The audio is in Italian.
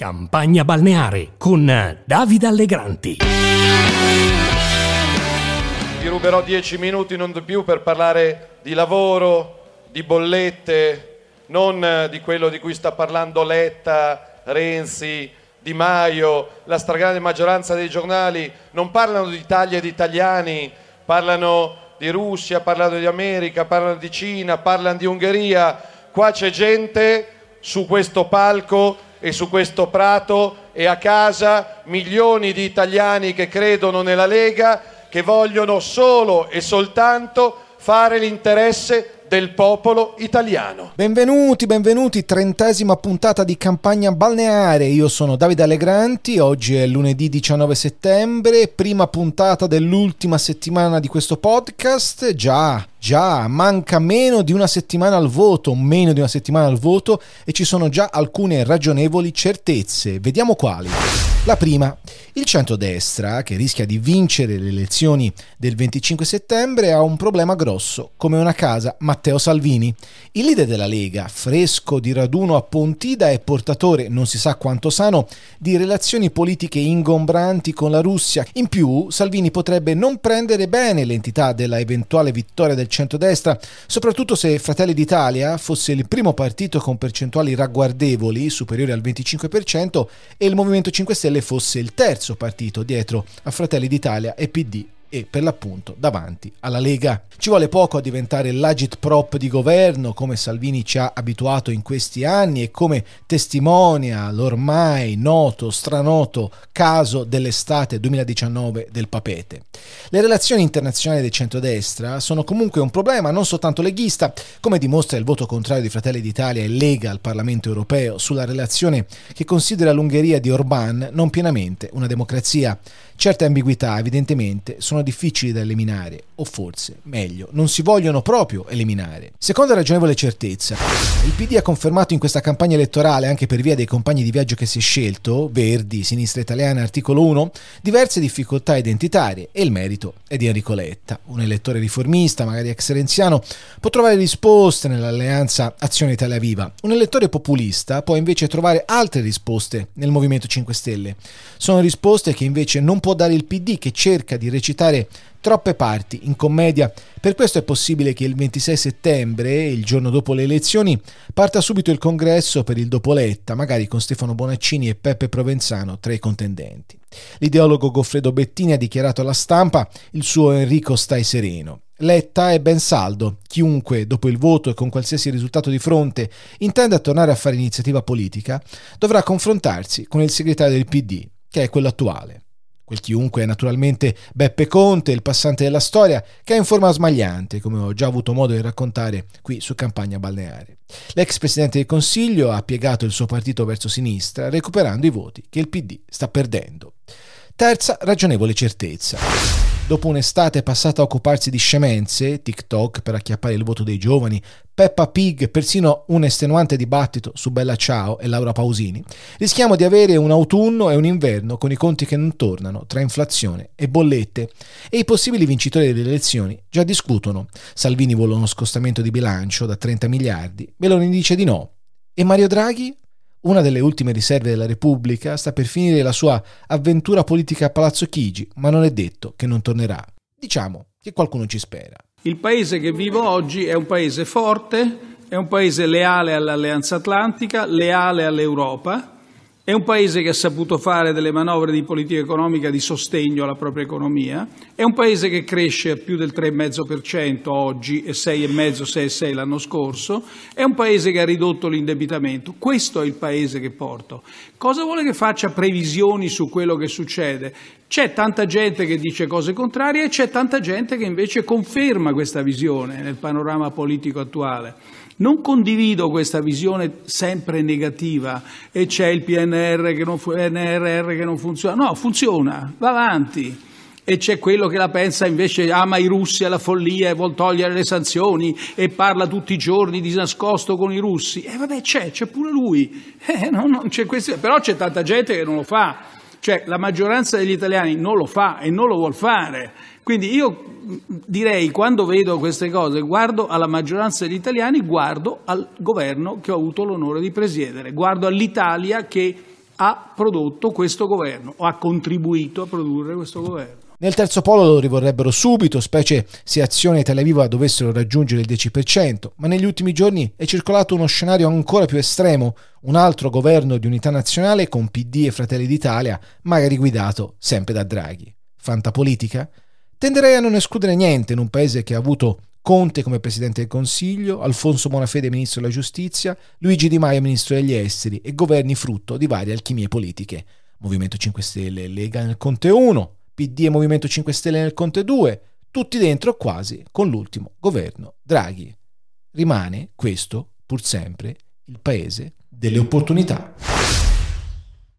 Campagna balneare con Davide Allegranti. Vi ruberò dieci minuti, non di più, per parlare di lavoro, di bollette, non di quello di cui sta parlando Letta, Renzi, Di Maio. La stragrande maggioranza dei giornali non parlano di Italia e di italiani, parlano di Russia, parlano di America, parlano di Cina, parlano di Ungheria. Qua c'è gente su questo palco e su questo prato e a casa milioni di italiani che credono nella Lega, che vogliono solo e soltanto fare l'interesse del popolo italiano. Benvenuti, benvenuti, trentesima puntata di campagna balneare. Io sono Davide Allegranti, oggi è lunedì 19 settembre, prima puntata dell'ultima settimana di questo podcast. Già, già, manca meno di una settimana al voto, meno di una settimana al voto e ci sono già alcune ragionevoli certezze. Vediamo quali. La prima, il centrodestra, che rischia di vincere le elezioni del 25 settembre, ha un problema grosso, come una casa, Matteo Salvini. Il leader della Lega, fresco di raduno a Pontida e portatore, non si sa quanto sano, di relazioni politiche ingombranti con la Russia. In più, Salvini potrebbe non prendere bene l'entità della eventuale vittoria del centrodestra, soprattutto se Fratelli d'Italia fosse il primo partito con percentuali ragguardevoli, superiori al 25%, e il Movimento 5 Stelle fosse il terzo partito dietro a Fratelli d'Italia e PD e per l'appunto davanti alla Lega. Ci vuole poco a diventare l'agit prop di governo come Salvini ci ha abituato in questi anni e come testimonia l'ormai noto, stranoto caso dell'estate 2019 del Papete. Le relazioni internazionali del centrodestra sono comunque un problema non soltanto leghista, come dimostra il voto contrario di Fratelli d'Italia e Lega al Parlamento europeo sulla relazione che considera l'Ungheria di Orbán non pienamente una democrazia. Certe ambiguità evidentemente sono difficili da eliminare, o forse, meglio, non si vogliono proprio eliminare. Seconda ragionevole certezza, il PD ha confermato in questa campagna elettorale, anche per via dei compagni di viaggio che si è scelto, Verdi, Sinistra Italiana, articolo 1, diverse difficoltà identitarie e il merito è di Enrico Letta. Un elettore riformista, magari ex renziano, può trovare risposte nell'alleanza Azione Italia Viva. Un elettore populista può invece trovare altre risposte nel Movimento 5 Stelle. Sono risposte che invece non può dare il PD che cerca di recitare troppe parti in commedia. Per questo è possibile che il 26 settembre, il giorno dopo le elezioni, parta subito il congresso per il dopoletta, magari con Stefano Bonaccini e Peppe Provenzano tra i contendenti. L'ideologo Goffredo Bettini ha dichiarato alla stampa il suo Enrico stai sereno. Letta è ben saldo. Chiunque, dopo il voto e con qualsiasi risultato di fronte, intenda tornare a fare iniziativa politica, dovrà confrontarsi con il segretario del PD, che è quello attuale. Quel chiunque è naturalmente Beppe Conte, il passante della storia, che è in forma smagliante, come ho già avuto modo di raccontare qui su Campagna Balneare. L'ex presidente del Consiglio ha piegato il suo partito verso sinistra, recuperando i voti che il PD sta perdendo. Terza ragionevole certezza. Dopo un'estate passata a occuparsi di scemenze, TikTok per acchiappare il voto dei giovani, Peppa Pig, persino un estenuante dibattito su Bella Ciao e Laura Pausini, rischiamo di avere un autunno e un inverno con i conti che non tornano tra inflazione e bollette e i possibili vincitori delle elezioni già discutono. Salvini vuole uno scostamento di bilancio da 30 miliardi, Meloni dice di no. E Mario Draghi? Una delle ultime riserve della Repubblica sta per finire la sua avventura politica a Palazzo Chigi, ma non è detto che non tornerà. Diciamo che qualcuno ci spera. Il paese che vivo oggi è un paese forte, è un paese leale all'Alleanza Atlantica, leale all'Europa, è un paese che ha saputo fare delle manovre di politica economica di sostegno alla propria economia, è un paese che cresce a più del 3,5% oggi e 6,5, 6,6 l'anno scorso, è un paese che ha ridotto l'indebitamento. Questo è il paese che porto. Cosa vuole che faccia previsioni su quello che succede? C'è tanta gente che dice cose contrarie e c'è tanta gente che invece conferma questa visione nel panorama politico attuale. Non condivido questa visione sempre negativa e c'è il PNR che non, PNRR che non funziona. No, funziona, va avanti. E c'è quello che la pensa invece ama i russi alla follia e vuol togliere le sanzioni e parla tutti i giorni di nascosto con i russi. E vabbè c'è, c'è pure lui. Eh, no, no, c'è Però c'è tanta gente che non lo fa. Cioè la maggioranza degli italiani non lo fa e non lo vuol fare. Quindi io direi, quando vedo queste cose, guardo alla maggioranza degli italiani, guardo al governo che ho avuto l'onore di presiedere, guardo all'Italia che ha prodotto questo governo o ha contribuito a produrre questo governo. Nel terzo polo lo rivorrebbero subito, specie se Azione e Italia Viva dovessero raggiungere il 10%, ma negli ultimi giorni è circolato uno scenario ancora più estremo, un altro governo di unità nazionale con PD e Fratelli d'Italia, magari guidato sempre da Draghi. Fantapolitica? Tenderei a non escludere niente in un paese che ha avuto Conte come Presidente del Consiglio, Alfonso Bonafede Ministro della Giustizia, Luigi Di Maio Ministro degli Esteri e governi frutto di varie alchimie politiche. Movimento 5 Stelle Lega nel Conte 1, PD e Movimento 5 Stelle nel Conte 2, tutti dentro quasi con l'ultimo governo Draghi. Rimane questo, pur sempre, il paese delle opportunità.